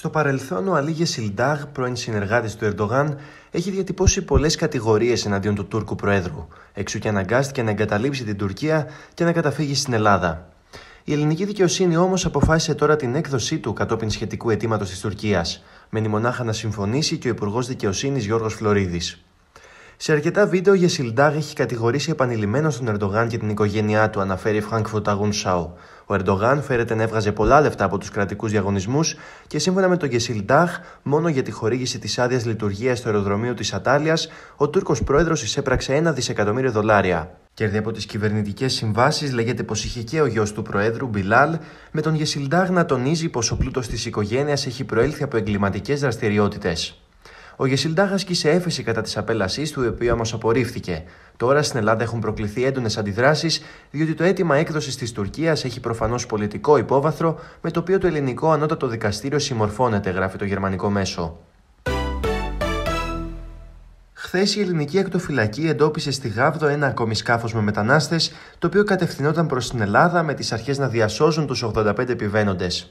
Στο παρελθόν, ο Αλίγε Σιλντάγ, πρώην συνεργάτης του Ερντογάν, έχει διατυπώσει πολλές κατηγορίες εναντίον του Τούρκου Προέδρου, εξού και αναγκάστηκε να εγκαταλείψει την Τουρκία και να καταφύγει στην Ελλάδα. Η ελληνική δικαιοσύνη όμως αποφάσισε τώρα την έκδοσή του κατόπιν σχετικού αιτήματος της Τουρκίας. Μένει μονάχα να συμφωνήσει και ο Υπουργός Δικαιοσύνης Γιώργος Φλωρίδης. Σε αρκετά βίντεο, η Σιλντάγ έχει κατηγορήσει επανειλημμένως τον Ερντογάν και την οικογένειά του, αναφέρει η Frankfurt Σάου. Ο Ερντογάν φέρεται να έβγαζε πολλά λεφτά από τους κρατικούς διαγωνισμούς και σύμφωνα με τον Γεσιλντάχ, μόνο για τη χορήγηση της άδειας λειτουργίας στο αεροδρομίο της Ατάλειας, ο Τούρκος πρόεδρος εισέπραξε ένα δισεκατομμύριο δολάρια. Κέρδη από τις κυβερνητικές συμβάσεις λέγεται πως είχε και ο γιος του Προέδρου, Μπιλάλ, με τον Γεσιλντάχ να τονίζει πως ο πλούτος της οικογένειας έχει προέλθει από εγκληματικές δραστηριότητες. Ο Γεσιλντάχ ασκήσε έφεση κατά της απέλασής του, η οποία όμως απορρίφθηκε. Τώρα στην Ελλάδα έχουν προκληθεί έντονες αντιδράσεις, διότι το αίτημα έκδοσης της Τουρκίας έχει προφανώς πολιτικό υπόβαθρο, με το οποίο το ελληνικό ανώτατο δικαστήριο συμμορφώνεται, γράφει το γερμανικό μέσο. Χθες η ελληνική ακτοφυλακή εντόπισε στη Γάβδο ένα ακόμη σκάφος με μετανάστες, το οποίο κατευθυνόταν προς την Ελλάδα με τις αρχές να διασώζουν τους 85 επιβαίνοντες.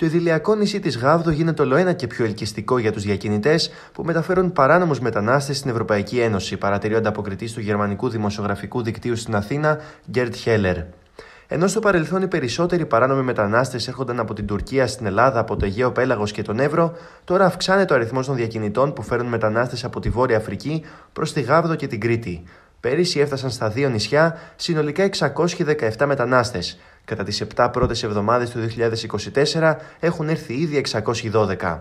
Το ιδηλιακό νησί της Γάβδο γίνεται όλο ένα και πιο ελκυστικό για τους διακινητές που μεταφέρουν παράνομους μετανάστες στην Ευρωπαϊκή Ένωση, παρατηρεί ο ανταποκριτής του γερμανικού δημοσιογραφικού δικτύου στην Αθήνα, Γκέρτ Χέλλερ. Ενώ στο παρελθόν οι περισσότεροι παράνομοι μετανάστες έρχονταν από την Τουρκία στην Ελλάδα, από το Αιγαίο Πέλαγος και τον Εύρο, τώρα αυξάνεται ο αριθμός των διακινητών που φέρνουν μετανάστες από τη Βόρεια Αφρική προς τη Γάβδο και την Κρήτη. Πέρυσι έφτασαν στα δύο νησιά συνολικά 617 μετανάστες. Κατά τις 7 πρώτες εβδομάδες του 2024 έχουν έρθει ήδη 612.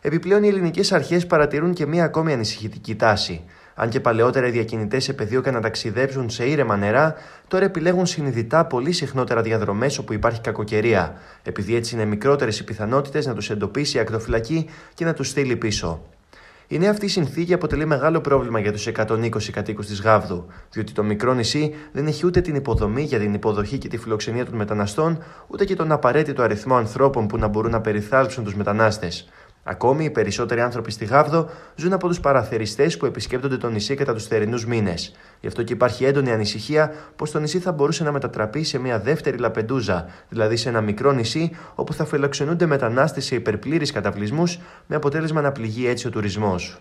Επιπλέον οι ελληνικές αρχές παρατηρούν και μία ακόμη ανησυχητική τάση. Αν και παλαιότερα οι διακινητές επεδίωκαν να ταξιδέψουν σε ήρεμα νερά, τώρα επιλέγουν συνειδητά πολύ συχνότερα διαδρομές όπου υπάρχει κακοκαιρία, επειδή έτσι είναι μικρότερες οι πιθανότητες να τους εντοπίσει η ακτοφυλακή και να τους στείλει πίσω. Η νέα αυτή συνθήκη αποτελεί μεγάλο πρόβλημα για τους 120 κατοίκους της Γάβδου, διότι το μικρό νησί δεν έχει ούτε την υποδομή για την υποδοχή και τη φιλοξενία των μεταναστών, ούτε και τον απαραίτητο αριθμό ανθρώπων που να μπορούν να περιθάλψουν τους μετανάστες. Ακόμη, οι περισσότεροι άνθρωποι στη Γάβδο ζουν από τους παραθεριστές που επισκέπτονται το νησί κατά τους θερινούς μήνες. Γι' αυτό και υπάρχει έντονη ανησυχία πως το νησί θα μπορούσε να μετατραπεί σε μια δεύτερη Λαπεντούζα, δηλαδή σε ένα μικρό νησί όπου θα φιλοξενούνται μετανάστες σε υπερπλήρεις καταβλισμούς, με αποτέλεσμα να πληγεί έτσι ο τουρισμός.